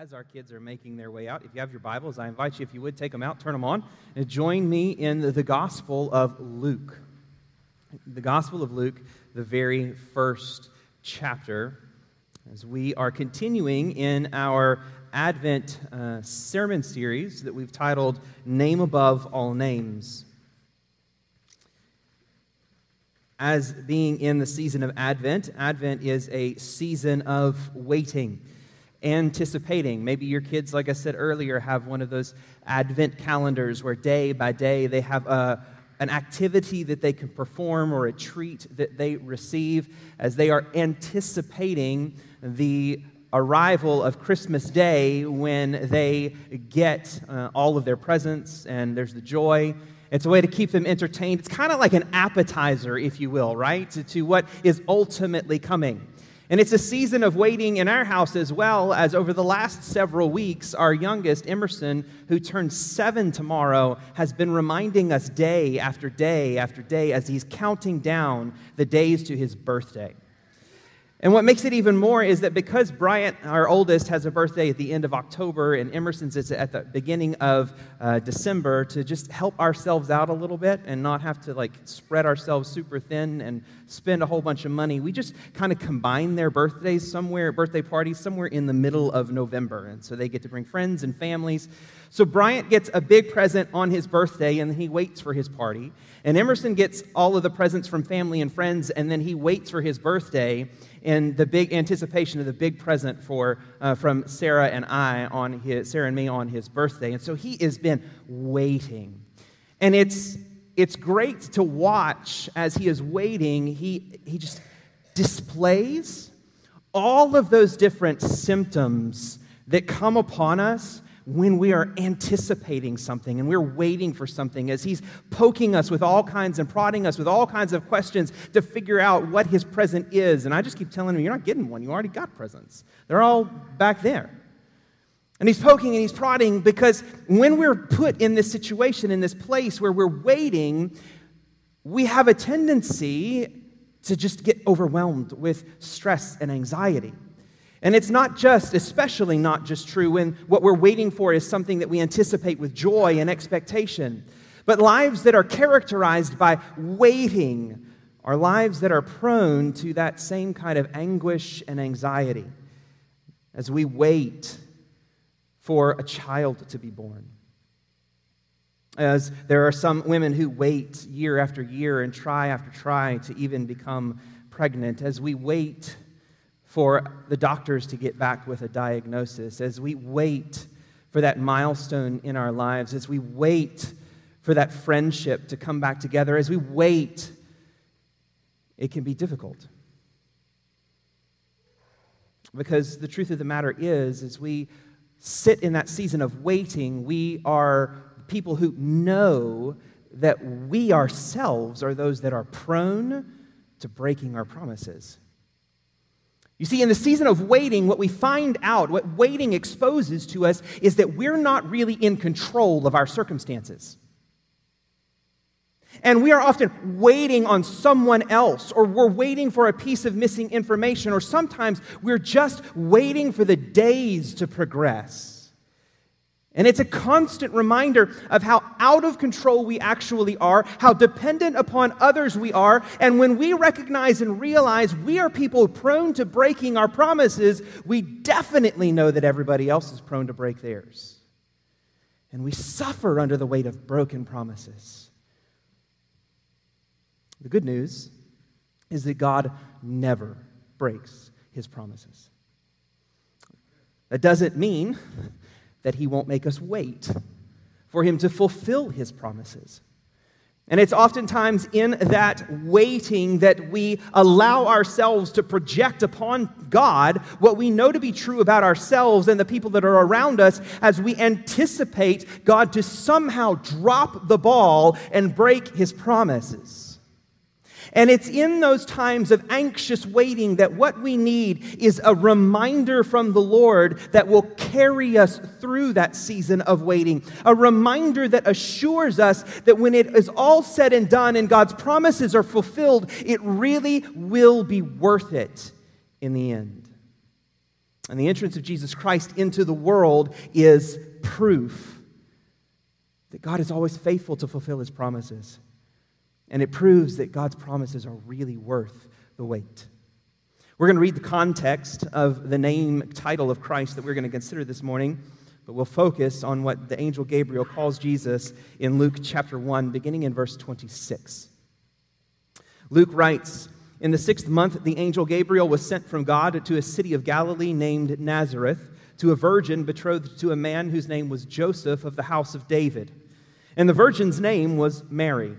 as our kids are making their way out, if you have your Bibles, I invite you, if you would, take them out, turn them on, and join me in the, Gospel of Luke. The Gospel of Luke, the very first chapter, as we are continuing in our Advent uh, sermon series that we've titled Name Above All Names. As being in the season of Advent, Advent is a season of waiting anticipating. Maybe your kids, like I said earlier, have one of those advent calendars where day by day they have a, an activity that they can perform or a treat that they receive as they are anticipating the arrival of Christmas Day when they get uh, all of their presents and there's the joy. It's a way to keep them entertained. It's kind of like an appetizer, if you will, right, to, to what is ultimately coming. And it's a season of waiting in our house as well as over the last several weeks, our youngest, Emerson, who turns seven tomorrow, has been reminding us day after day after day as he's counting down the days to his birthday. And what makes it even more is that because Bryant, our oldest, has a birthday at the end of October and Emerson's is at the beginning of uh, December, to just help ourselves out a little bit and not have to like spread ourselves super thin and spend a whole bunch of money, we just kind of combine their birthdays somewhere, birthday parties somewhere in the middle of November. And so they get to bring friends and families. So Bryant gets a big present on his birthday and he waits for his party. And Emerson gets all of the presents from family and friends and then he waits for his birthday in the big anticipation of the big present for, uh, from Sarah and I on his, Sarah and me on his birthday. And so he has been waiting. And it's, it's great to watch as he is waiting, he, he just displays all of those different symptoms that come upon us when we are anticipating something and we're waiting for something, as He's poking us with all kinds and prodding us with all kinds of questions to figure out what His present is. And I just keep telling him, You're not getting one. You already got presents, they're all back there. And he's poking and he's prodding because when we're put in this situation, in this place where we're waiting, we have a tendency to just get overwhelmed with stress and anxiety. And it's not just, especially not just true when what we're waiting for is something that we anticipate with joy and expectation. But lives that are characterized by waiting are lives that are prone to that same kind of anguish and anxiety as we wait for a child to be born. As there are some women who wait year after year and try after try to even become pregnant, as we wait for the doctors to get back with a diagnosis, as we wait for that milestone in our lives, as we wait for that friendship to come back together, as we wait, it can be difficult. Because the truth of the matter is, as we sit in that season of waiting, we are people who know that we ourselves are those that are prone to breaking our promises. You see, in the season of waiting, what we find out, what waiting exposes to us, is that we're not really in control of our circumstances. And we are often waiting on someone else, or we're waiting for a piece of missing information, or sometimes we're just waiting for the days to progress. And it's a constant reminder of how out of control we actually are, how dependent upon others we are. And when we recognize and realize we are people prone to breaking our promises, we definitely know that everybody else is prone to break theirs. And we suffer under the weight of broken promises. The good news is that God never breaks his promises. That doesn't mean that he won't make us wait for him to fulfill his promises. And it's oftentimes in that waiting that we allow ourselves to project upon God what we know to be true about ourselves and the people that are around us as we anticipate God to somehow drop the ball and break his promises. And it's in those times of anxious waiting that what we need is a reminder from the Lord that will carry us through that season of waiting. A reminder that assures us that when it is all said and done and God's promises are fulfilled, it really will be worth it in the end. And the entrance of Jesus Christ into the world is proof that God is always faithful to fulfill his promises. And it proves that God's promises are really worth the wait. We're going to read the context of the name title of Christ that we're going to consider this morning, but we'll focus on what the angel Gabriel calls Jesus in Luke chapter 1, beginning in verse 26. Luke writes, In the sixth month, the angel Gabriel was sent from God to a city of Galilee named Nazareth to a virgin betrothed to a man whose name was Joseph of the house of David. And the virgin's name was Mary.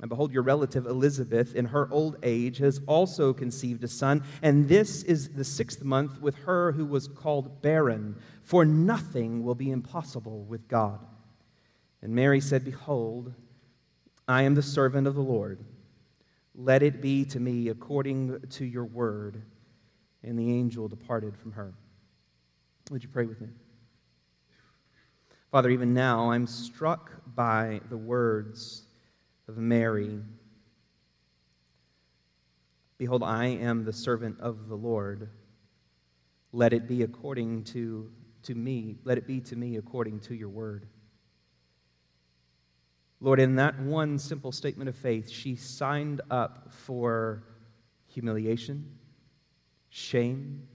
And behold, your relative Elizabeth, in her old age, has also conceived a son, and this is the sixth month with her who was called barren, for nothing will be impossible with God. And Mary said, Behold, I am the servant of the Lord. Let it be to me according to your word. And the angel departed from her. Would you pray with me? Father, even now I'm struck by the words of Mary Behold, I am the servant of the Lord. Let it be according to, to me, let it be to me according to your word. Lord, in that one simple statement of faith, she signed up for humiliation, shame,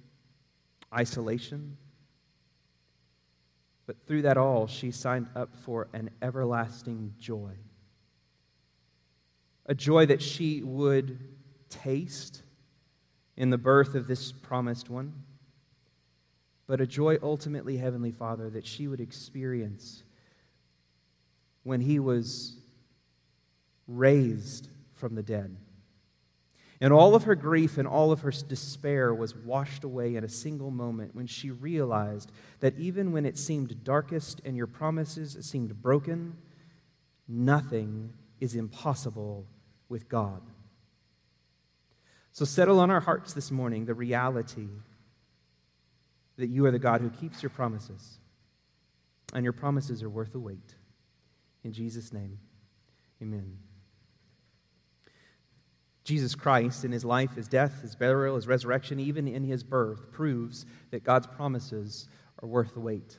isolation. But through that all, she signed up for an everlasting joy a joy that she would taste in the birth of this promised one, but a joy ultimately, Heavenly Father, that she would experience when he was raised from the dead. And all of her grief and all of her despair was washed away in a single moment when she realized that even when it seemed darkest and your promises seemed broken, nothing is impossible with God. So settle on our hearts this morning the reality that you are the God who keeps your promises, and your promises are worth the wait. In Jesus' name, amen. Jesus Christ, in his life, his death, his burial, his resurrection, even in his birth, proves that God's promises are worth the wait.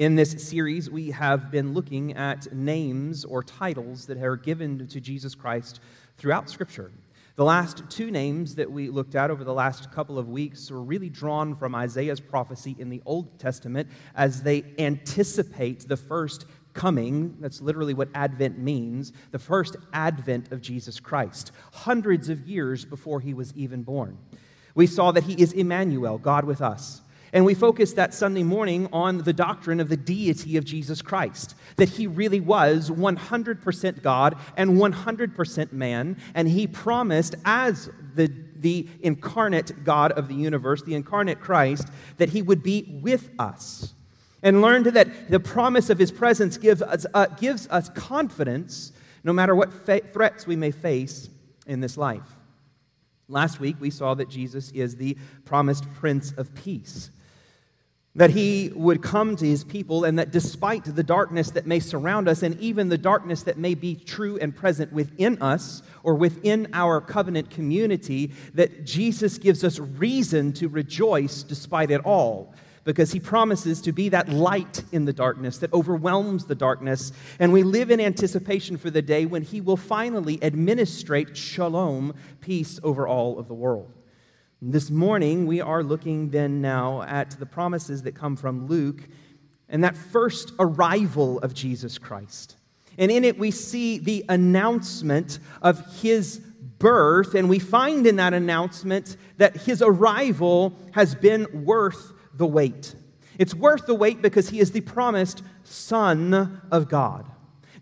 In this series, we have been looking at names or titles that are given to Jesus Christ throughout Scripture. The last two names that we looked at over the last couple of weeks were really drawn from Isaiah's prophecy in the Old Testament as they anticipate the first coming. That's literally what Advent means the first advent of Jesus Christ, hundreds of years before he was even born. We saw that he is Emmanuel, God with us. And we focused that Sunday morning on the doctrine of the deity of Jesus Christ, that he really was 100% God and 100% man, and he promised as the, the incarnate God of the universe, the incarnate Christ, that he would be with us. And learned that the promise of his presence gives us, uh, gives us confidence no matter what fa- threats we may face in this life. Last week, we saw that Jesus is the promised Prince of Peace that he would come to his people, and that despite the darkness that may surround us, and even the darkness that may be true and present within us or within our covenant community, that Jesus gives us reason to rejoice despite it all. Because he promises to be that light in the darkness that overwhelms the darkness. And we live in anticipation for the day when he will finally administrate shalom, peace over all of the world. This morning, we are looking then now at the promises that come from Luke and that first arrival of Jesus Christ. And in it, we see the announcement of his birth, and we find in that announcement that his arrival has been worth the wait. It's worth the wait because he is the promised Son of God.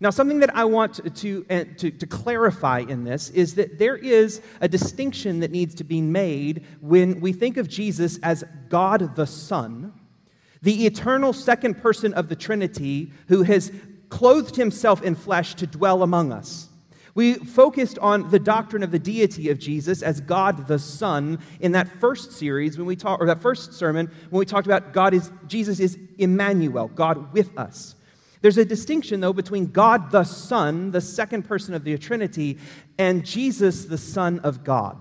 Now, something that I want to, uh, to, to, clarify in this is that there is a distinction that needs to be made when we think of Jesus as God the Son, the eternal second person of the Trinity who has clothed himself in flesh to dwell among us. We focused on the doctrine of the deity of Jesus as God the Son in that first series when we talked, or that first sermon when we talked about God is Jesus is Emmanuel, God with us. There's a distinction, though, between God the Son, the second person of the Trinity, and Jesus, the Son of God.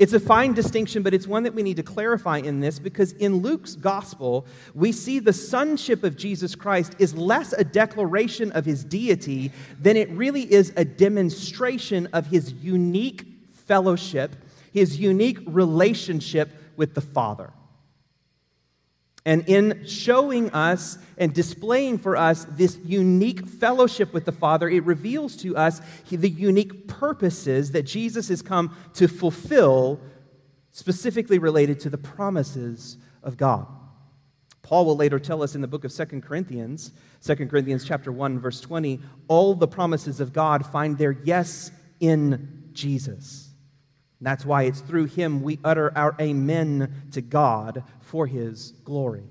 It's a fine distinction, but it's one that we need to clarify in this because in Luke's gospel, we see the sonship of Jesus Christ is less a declaration of his deity than it really is a demonstration of his unique fellowship, his unique relationship with the Father. And in showing us and displaying for us this unique fellowship with the Father, it reveals to us the unique purposes that Jesus has come to fulfill, specifically related to the promises of God. Paul will later tell us in the book of Second Corinthians, 2 Corinthians chapter 1 verse 20, all the promises of God find their yes in Jesus. That's why it's through him we utter our amen to God for his glory.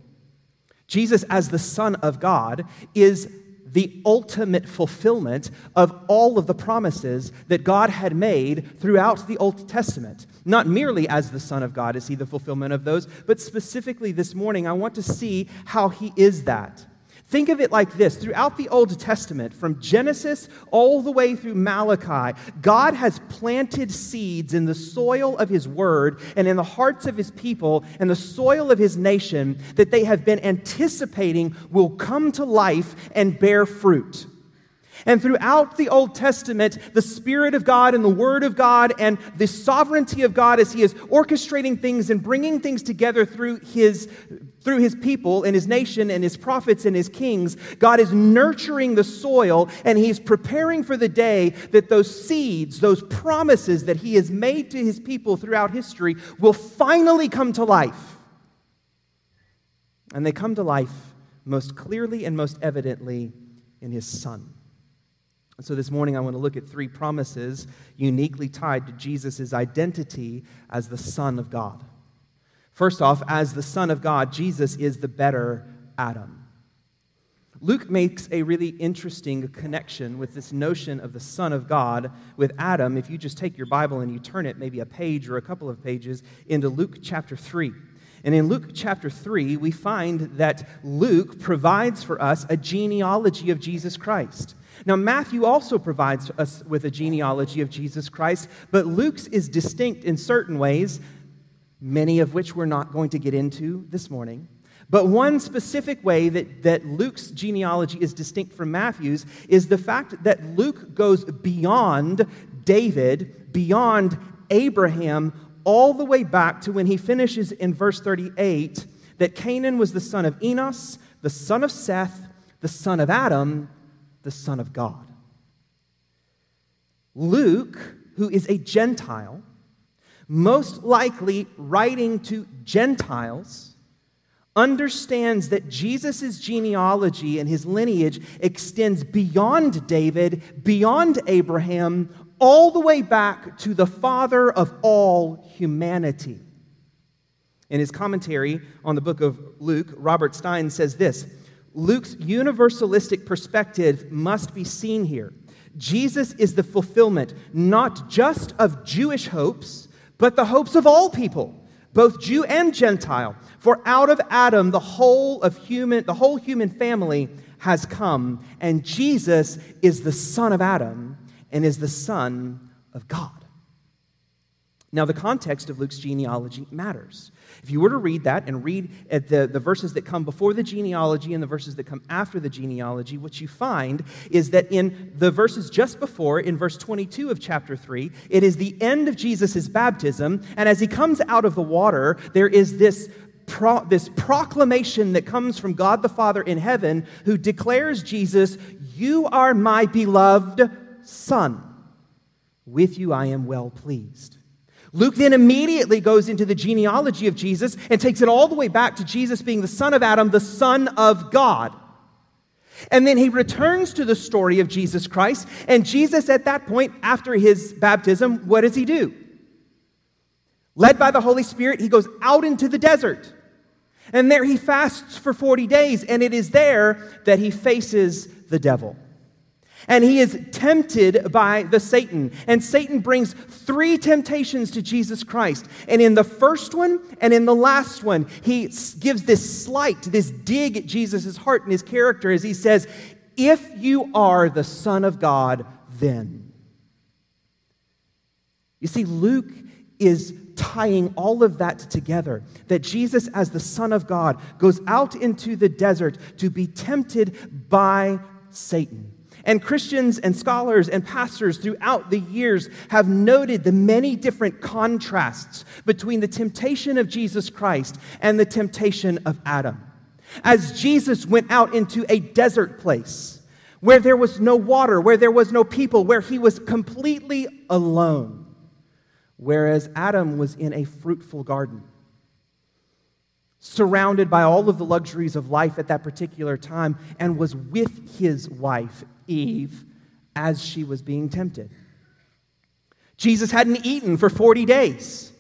Jesus, as the Son of God, is the ultimate fulfillment of all of the promises that God had made throughout the Old Testament. Not merely as the Son of God is he the fulfillment of those, but specifically this morning, I want to see how he is that. Think of it like this throughout the Old Testament, from Genesis all the way through Malachi, God has planted seeds in the soil of His Word and in the hearts of His people and the soil of His nation that they have been anticipating will come to life and bear fruit. And throughout the Old Testament, the Spirit of God and the Word of God and the sovereignty of God as He is orchestrating things and bringing things together through His, through his people and His nation and His prophets and His kings, God is nurturing the soil and He's preparing for the day that those seeds, those promises that He has made to His people throughout history will finally come to life. And they come to life most clearly and most evidently in His Son. And so this morning I want to look at three promises uniquely tied to Jesus' identity as the Son of God. First off, as the Son of God, Jesus is the better Adam. Luke makes a really interesting connection with this notion of the Son of God with Adam. If you just take your Bible and you turn it maybe a page or a couple of pages into Luke chapter 3. And in Luke chapter 3, we find that Luke provides for us a genealogy of Jesus Christ. Now, Matthew also provides us with a genealogy of Jesus Christ, but Luke's is distinct in certain ways, many of which we're not going to get into this morning. But one specific way that, that Luke's genealogy is distinct from Matthew's is the fact that Luke goes beyond David, beyond Abraham, all the way back to when he finishes in verse 38 that Cainan was the son of Enos, the son of Seth, the son of Adam, the Son of God. Luke, who is a Gentile, most likely writing to Gentiles, understands that Jesus' genealogy and his lineage extends beyond David, beyond Abraham, all the way back to the father of all humanity. In his commentary on the book of Luke, Robert Stein says this Luke's universalistic perspective must be seen here. Jesus is the fulfillment not just of Jewish hopes, but the hopes of all people, both Jew and Gentile. For out of Adam the whole of human the whole human family has come, and Jesus is the son of Adam and is the son of God. Now, the context of Luke's genealogy matters. If you were to read that and read at the, the verses that come before the genealogy and the verses that come after the genealogy, what you find is that in the verses just before, in verse 22 of chapter 3, it is the end of Jesus' baptism. And as he comes out of the water, there is this pro- this proclamation that comes from God the Father in heaven, who declares Jesus, You are my beloved Son. With you I am well pleased. Luke then immediately goes into the genealogy of Jesus and takes it all the way back to Jesus being the son of Adam, the son of God. And then he returns to the story of Jesus Christ. And Jesus, at that point, after his baptism, what does he do? Led by the Holy Spirit, he goes out into the desert. And there he fasts for 40 days. And it is there that he faces the devil. And he is tempted by the Satan. And Satan brings three temptations to Jesus Christ. And in the first one and in the last one, he gives this slight, this dig at Jesus' heart and his character as he says, If you are the Son of God, then. You see, Luke is tying all of that together. That Jesus, as the Son of God, goes out into the desert to be tempted by Satan. And Christians and scholars and pastors throughout the years have noted the many different contrasts between the temptation of Jesus Christ and the temptation of Adam. As Jesus went out into a desert place where there was no water, where there was no people, where he was completely alone, whereas Adam was in a fruitful garden surrounded by all of the luxuries of life at that particular time, and was with his wife, Eve, as she was being tempted. Jesus hadn't eaten for 40 days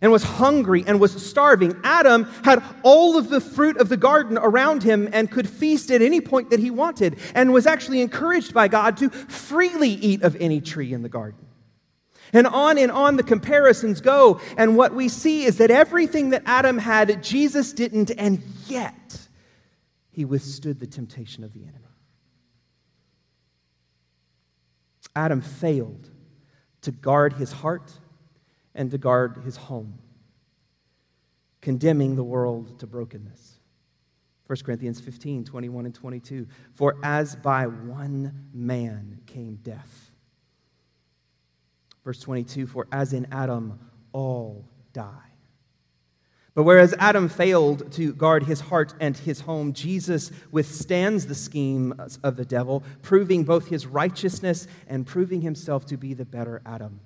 and was hungry and was starving. Adam had all of the fruit of the garden around him and could feast at any point that he wanted and was actually encouraged by God to freely eat of any tree in the garden. And on and on the comparisons go. And what we see is that everything that Adam had, Jesus didn't, and yet he withstood the temptation of the enemy. Adam failed to guard his heart and to guard his home, condemning the world to brokenness. 1 Corinthians 15, 21 and 22. For as by one man came death Verse 22 For as in Adam all die. But whereas Adam failed to guard his heart and his home, Jesus withstands the scheme of the devil, proving both his righteousness and proving himself to be the better Adam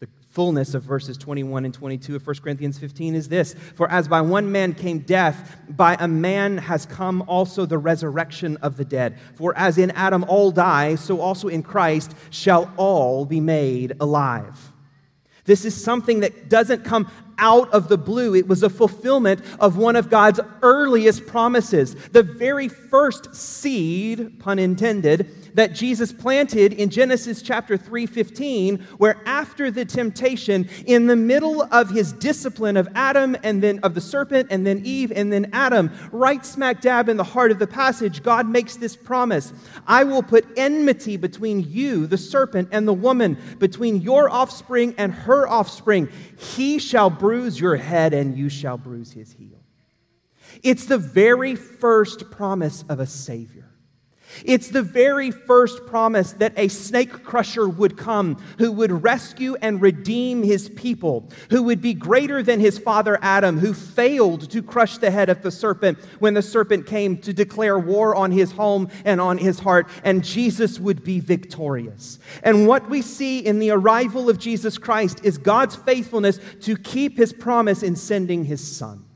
The fullness of verses 21 and 22 of 1 Corinthians 15 is this For as by one man came death, by a man has come also the resurrection of the dead. For as in Adam all die, so also in Christ shall all be made alive. This is something that doesn't come out of the blue. It was a fulfillment of one of God's earliest promises. The very first seed, pun intended, that Jesus planted in Genesis chapter 3:15 where after the temptation in the middle of his discipline of Adam and then of the serpent and then Eve and then Adam right smack dab in the heart of the passage God makes this promise. I will put enmity between you the serpent and the woman between your offspring and her offspring. He shall bruise your head and you shall bruise his heel. It's the very first promise of a savior it's the very first promise that a snake crusher would come who would rescue and redeem his people, who would be greater than his father Adam, who failed to crush the head of the serpent when the serpent came to declare war on his home and on his heart, and Jesus would be victorious. And what we see in the arrival of Jesus Christ is God's faithfulness to keep his promise in sending his son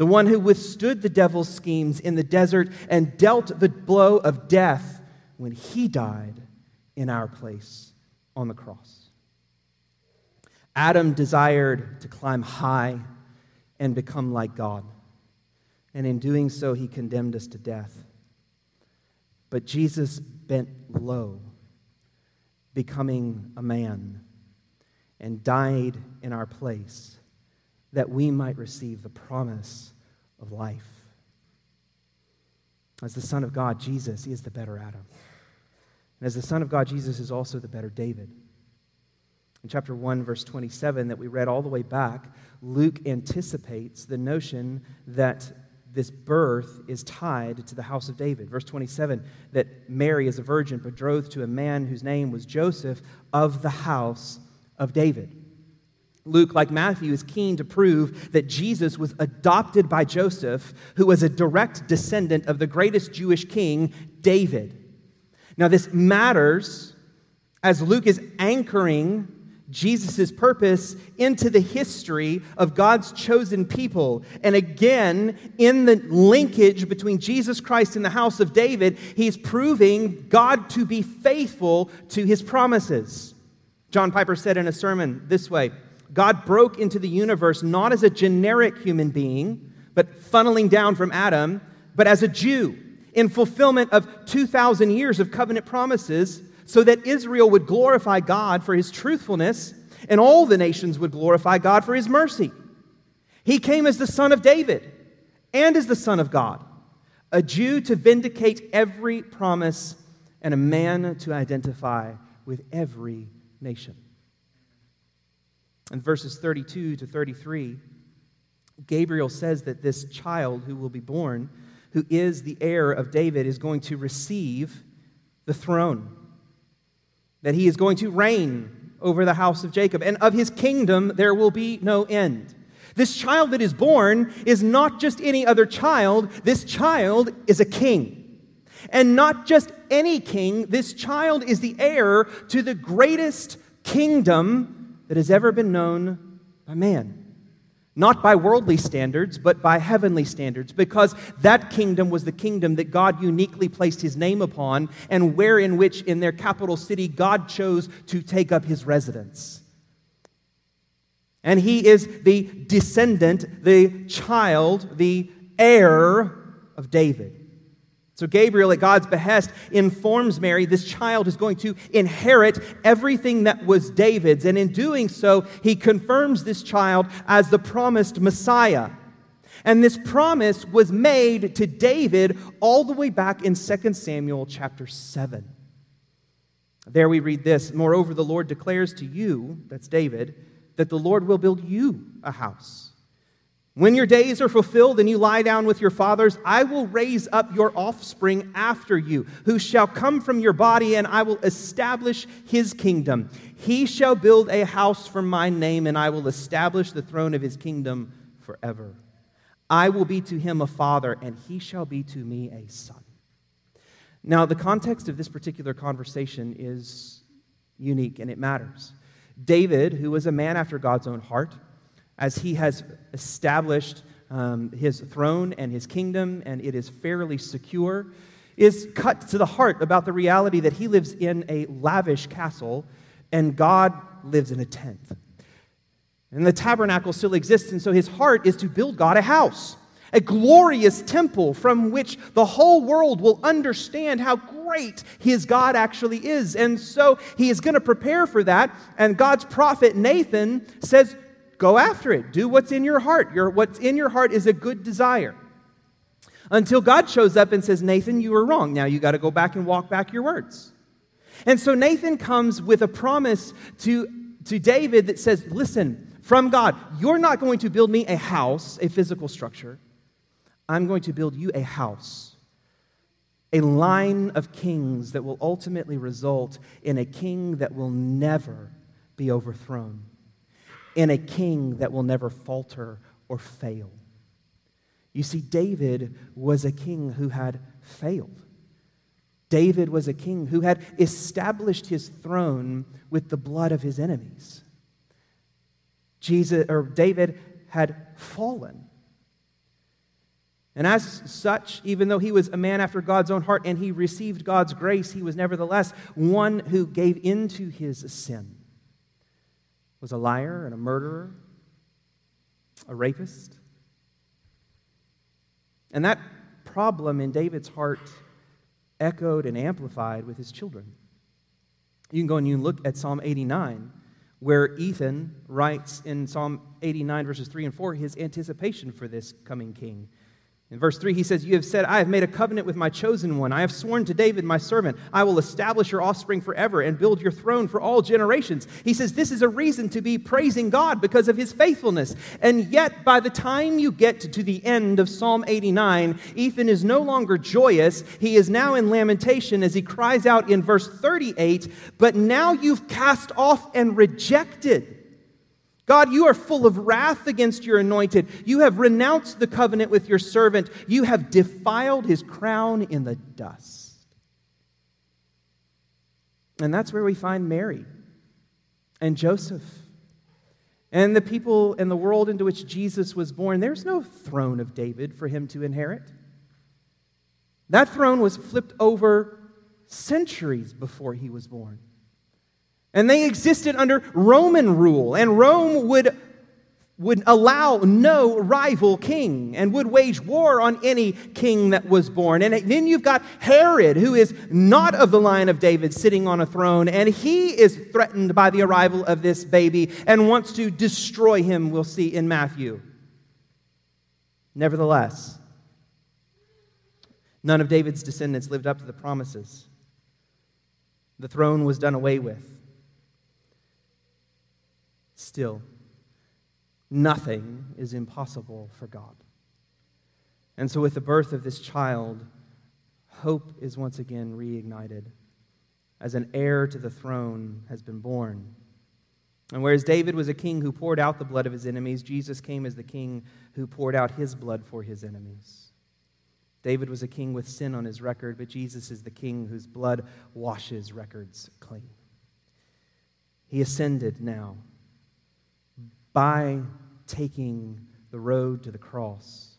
the one who withstood the devil's schemes in the desert and dealt the blow of death when he died in our place on the cross. Adam desired to climb high and become like God. And in doing so, he condemned us to death. But Jesus bent low, becoming a man, and died in our place that we might receive the promise of life. As the Son of God, Jesus, is the better Adam. And as the Son of God, Jesus is also the better David. In chapter 1, verse 27, that we read all the way back, Luke anticipates the notion that this birth is tied to the house of David. Verse 27 that Mary is a virgin betrothed to a man whose name was Joseph of the house of David. Luke, like Matthew, is keen to prove that Jesus was adopted by Joseph, who was a direct descendant of the greatest Jewish king, David. Now, this matters as Luke is anchoring Jesus' purpose into the history of God's chosen people. And again, in the linkage between Jesus Christ and the house of David, he's proving God to be faithful to his promises. John Piper said in a sermon this way God broke into the universe not as a generic human being, but funneling down from Adam, but as a Jew in fulfillment of 2,000 years of covenant promises so that Israel would glorify God for his truthfulness and all the nations would glorify God for his mercy. He came as the son of David and as the son of God, a Jew to vindicate every promise and a man to identify with every nation. In verses 32 to 33, Gabriel says that this child who will be born, who is the heir of David, is going to receive the throne, that he is going to reign over the house of Jacob, and of his kingdom there will be no end. This child that is born is not just any other child, this child is a king. And not just any king, this child is the heir to the greatest kingdom that has ever been known by man. Not by worldly standards, but by heavenly standards, because that kingdom was the kingdom that God uniquely placed his name upon, and where in which, in their capital city, God chose to take up his residence. And he is the descendant, the child, the heir of David. So, Gabriel, at God's behest, informs Mary this child is going to inherit everything that was David's. And in doing so, he confirms this child as the promised Messiah. And this promise was made to David all the way back in 2 Samuel chapter 7. There we read this Moreover, the Lord declares to you, that's David, that the Lord will build you a house. When your days are fulfilled and you lie down with your fathers, I will raise up your offspring after you, who shall come from your body, and I will establish his kingdom. He shall build a house for my name, and I will establish the throne of his kingdom forever. I will be to him a father, and he shall be to me a son. Now, the context of this particular conversation is unique and it matters. David, who was a man after God's own heart, as he has established um, his throne and his kingdom, and it is fairly secure, is cut to the heart about the reality that he lives in a lavish castle and God lives in a tent. And the tabernacle still exists, and so his heart is to build God a house, a glorious temple from which the whole world will understand how great his God actually is. And so he is going to prepare for that. And God's prophet Nathan says, Go after it. Do what's in your heart. Your, what's in your heart is a good desire. Until God shows up and says, Nathan, you were wrong. Now you got to go back and walk back your words. And so Nathan comes with a promise to, to David that says, Listen, from God, you're not going to build me a house, a physical structure. I'm going to build you a house, a line of kings that will ultimately result in a king that will never be overthrown in a king that will never falter or fail. You see, David was a king who had failed. David was a king who had established his throne with the blood of his enemies. Jesus or David had fallen. And as such, even though he was a man after God's own heart and he received God's grace, he was nevertheless one who gave into his sin was a liar and a murderer, a rapist. And that problem in David's heart echoed and amplified with his children. You can go and you look at Psalm 89, where Ethan writes in Psalm 89, verses 3 and 4, his anticipation for this coming king. In verse 3, he says, You have said, I have made a covenant with my chosen one. I have sworn to David, my servant, I will establish your offspring forever and build your throne for all generations. He says, This is a reason to be praising God because of his faithfulness. And yet, by the time you get to the end of Psalm 89, Ethan is no longer joyous. He is now in lamentation as he cries out in verse 38, But now you've cast off and rejected God, you are full of wrath against your anointed. You have renounced the covenant with your servant. You have defiled his crown in the dust. And that's where we find Mary and Joseph and the people and the world into which Jesus was born. There's no throne of David for him to inherit. That throne was flipped over centuries before he was born. And they existed under Roman rule, and Rome would, would allow no rival king and would wage war on any king that was born. And then you've got Herod, who is not of the line of David, sitting on a throne, and he is threatened by the arrival of this baby and wants to destroy him, we'll see in Matthew. Nevertheless, none of David's descendants lived up to the promises. The throne was done away with. Still, nothing is impossible for God. And so, with the birth of this child, hope is once again reignited as an heir to the throne has been born. And whereas David was a king who poured out the blood of his enemies, Jesus came as the king who poured out his blood for his enemies. David was a king with sin on his record, but Jesus is the king whose blood washes records clean. He ascended now by taking the road to the cross.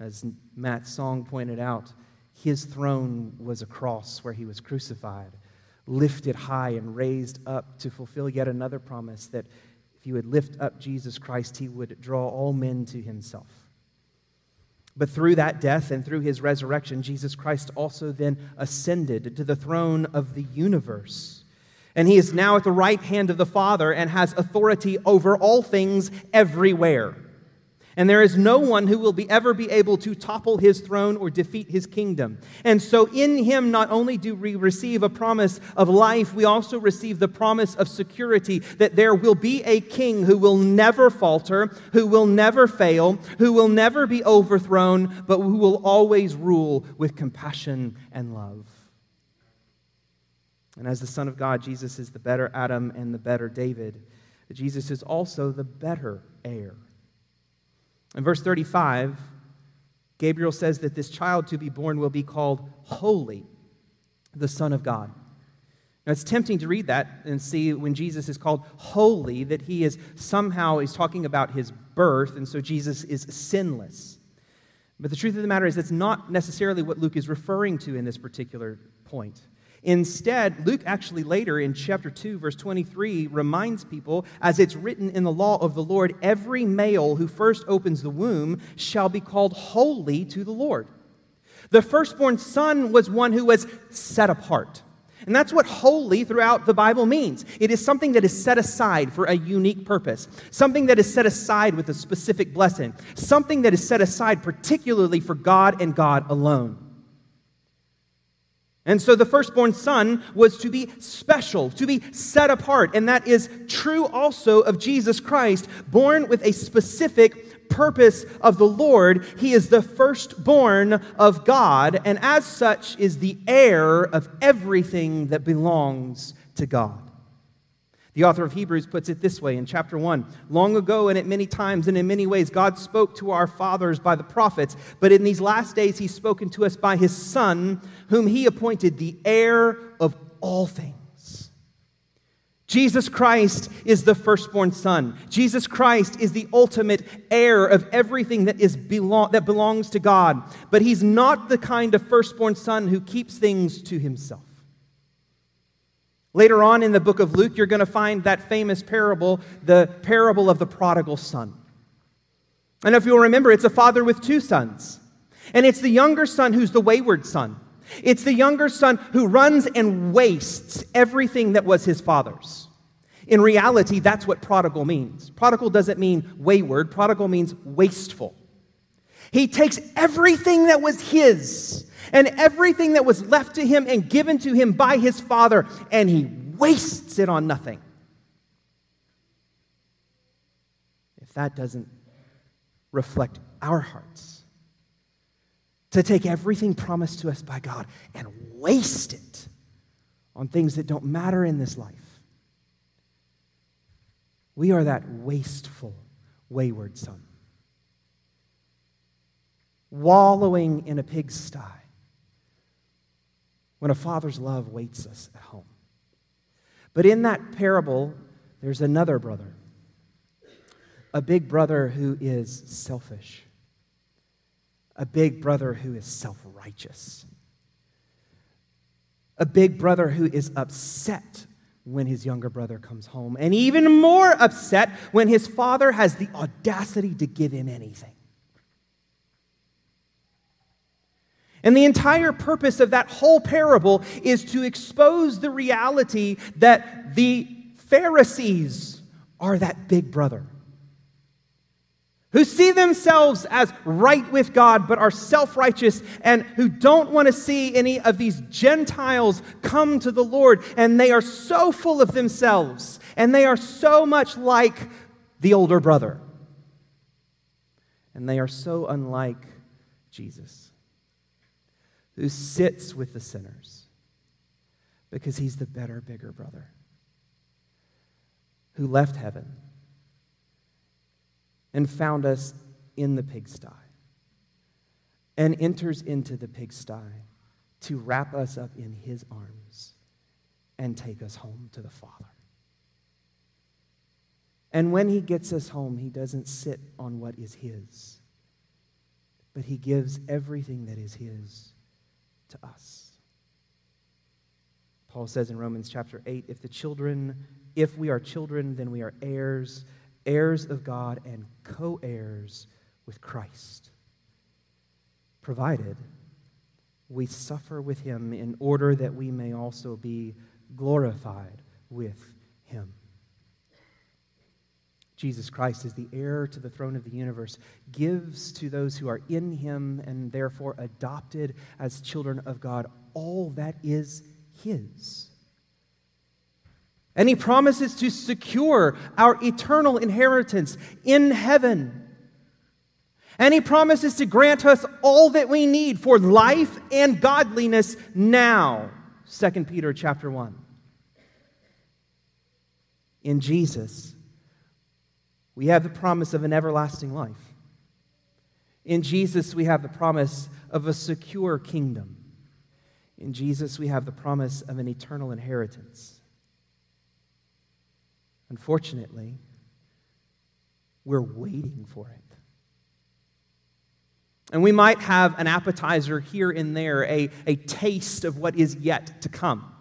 As Matt's song pointed out, his throne was a cross where he was crucified, lifted high and raised up to fulfill yet another promise that if you would lift up Jesus Christ, he would draw all men to himself. But through that death and through his resurrection, Jesus Christ also then ascended to the throne of the universe and he is now at the right hand of the Father and has authority over all things everywhere. And there is no one who will be, ever be able to topple his throne or defeat his kingdom. And so, in him, not only do we receive a promise of life, we also receive the promise of security that there will be a king who will never falter, who will never fail, who will never be overthrown, but who will always rule with compassion and love. And as the Son of God, Jesus is the better Adam and the better David. Jesus is also the better heir. In verse 35, Gabriel says that this child to be born will be called Holy, the Son of God. Now it's tempting to read that and see when Jesus is called holy that he is somehow is talking about his birth, and so Jesus is sinless. But the truth of the matter is that's not necessarily what Luke is referring to in this particular point. Instead, Luke actually later in chapter 2, verse 23, reminds people, as it's written in the law of the Lord, every male who first opens the womb shall be called holy to the Lord. The firstborn son was one who was set apart. And that's what holy throughout the Bible means. It is something that is set aside for a unique purpose, something that is set aside with a specific blessing, something that is set aside particularly for God and God alone. And so the firstborn son was to be special, to be set apart. And that is true also of Jesus Christ, born with a specific purpose of the Lord. He is the firstborn of God, and as such is the heir of everything that belongs to God. The author of Hebrews puts it this way in chapter 1 Long ago, and at many times and in many ways, God spoke to our fathers by the prophets, but in these last days, He's spoken to us by His Son, whom He appointed the heir of all things. Jesus Christ is the firstborn son. Jesus Christ is the ultimate heir of everything that, is belong, that belongs to God. But he's not the kind of firstborn son who keeps things to himself. Later on in the book of Luke, you're going to find that famous parable, the parable of the prodigal son. And if you'll remember, it's a father with two sons. And it's the younger son who's the wayward son. It's the younger son who runs and wastes everything that was his father's. In reality, that's what prodigal means. Prodigal doesn't mean wayward, prodigal means wasteful. He takes everything that was his and everything that was left to him and given to him by his father, and he wastes it on nothing. If that doesn't reflect our hearts, to take everything promised to us by God and waste it on things that don't matter in this life. We are that wasteful, wayward son, wallowing in a pigsty when a father's love waits us at home. But in that parable, there's another brother, a big brother who is selfish, a big brother who is self righteous, a big brother who is upset when his younger brother comes home, and even more upset when his father has the audacity to give him anything. And the entire purpose of that whole parable is to expose the reality that the Pharisees are that big brother who see themselves as right with God but are self righteous and who don't want to see any of these Gentiles come to the Lord. And they are so full of themselves and they are so much like the older brother. And they are so unlike Jesus, who sits with the sinners because he's the better, bigger brother, who left heaven and found us in the pigsty and enters into the pigsty to wrap us up in his arms and take us home to the Father. And when he gets us home, he doesn't sit on what is his, but he gives everything that is his to us. Paul says in Romans chapter 8 if the children, if we are children, then we are heirs heirs of God and co heirs with Christ, provided we suffer with him in order that we may also be glorified with him. Jesus Christ is the heir to the throne of the universe, gives to those who are in him and therefore adopted as children of God all that is his. And he promises to secure our eternal inheritance in heaven. And he promises to grant us all that we need for life and godliness now. 2 Peter chapter 1. In Jesus, we have the promise of an everlasting life. In Jesus, we have the promise of a secure kingdom. In Jesus, we have the promise of an eternal inheritance. Unfortunately, we're waiting for it. And we might have an appetizer here and there, a, a taste of what is yet to come.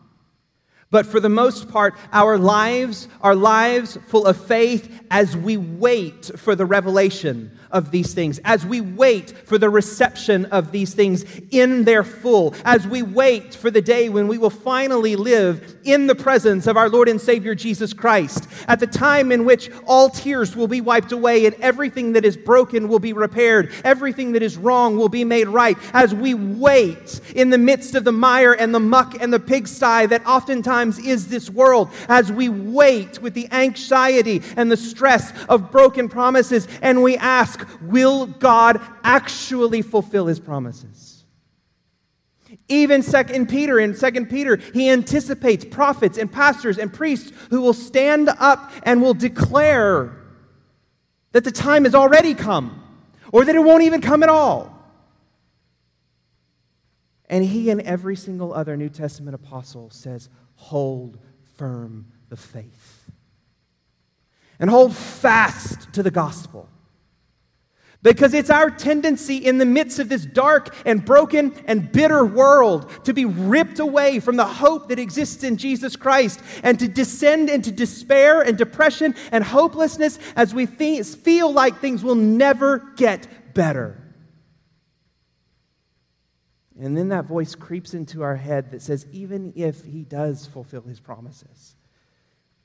But for the most part, our lives are lives full of faith as we wait for the revelation of these things, as we wait for the reception of these things in their full, as we wait for the day when we will finally live in the presence of our Lord and Savior Jesus Christ, at the time in which all tears will be wiped away and everything that is broken will be repaired, everything that is wrong will be made right, as we wait in the midst of the mire and the muck and the pigsty that oftentimes is this world as we wait with the anxiety and the stress of broken promises and we ask, will God actually fulfill his promises? Even second Peter, in second Peter, he anticipates prophets and pastors and priests who will stand up and will declare that the time has already come or that it won't even come at all. And he and every single other New Testament apostle says, hold firm the faith and hold fast to the gospel. Because it's our tendency in the midst of this dark and broken and bitter world to be ripped away from the hope that exists in Jesus Christ and to descend into despair and depression and hopelessness as we feel like things will never get better. And then that voice creeps into our head that says, even if he does fulfill his promises,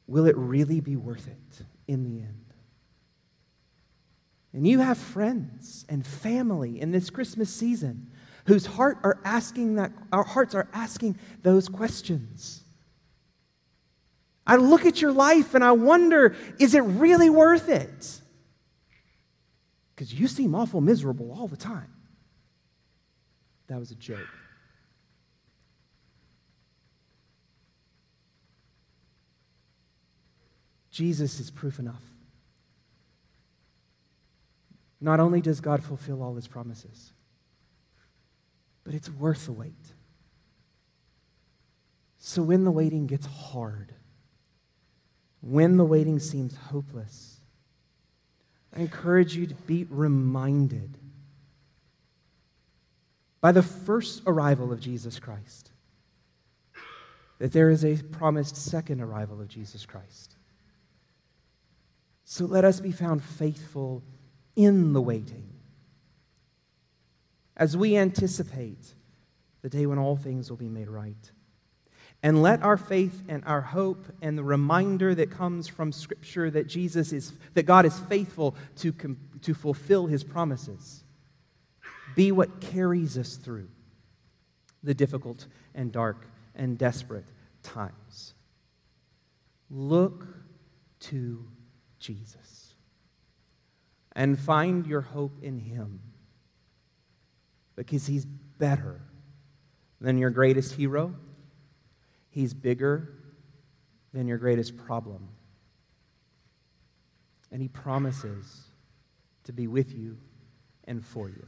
will it really be worth it in the end? And you have friends and family in this Christmas season whose heart are asking that our hearts are asking those questions. I look at your life and I wonder, is it really worth it? Because you seem awful miserable all the time. That was a joke. Jesus is proof enough. Not only does God fulfill all his promises, but it's worth the wait. So when the waiting gets hard, when the waiting seems hopeless, I encourage you to be reminded by the first arrival of Jesus Christ that there is a promised second arrival of Jesus Christ. So let us be found faithful in the waiting as we anticipate the day when all things will be made right. And let our faith and our hope and the reminder that comes from Scripture that Jesus is, that God is faithful to, to fulfill his promises be what carries us through the difficult and dark and desperate times. Look to Jesus and find your hope in him because he's better than your greatest hero He's bigger than your greatest problem. And He promises to be with you and for you.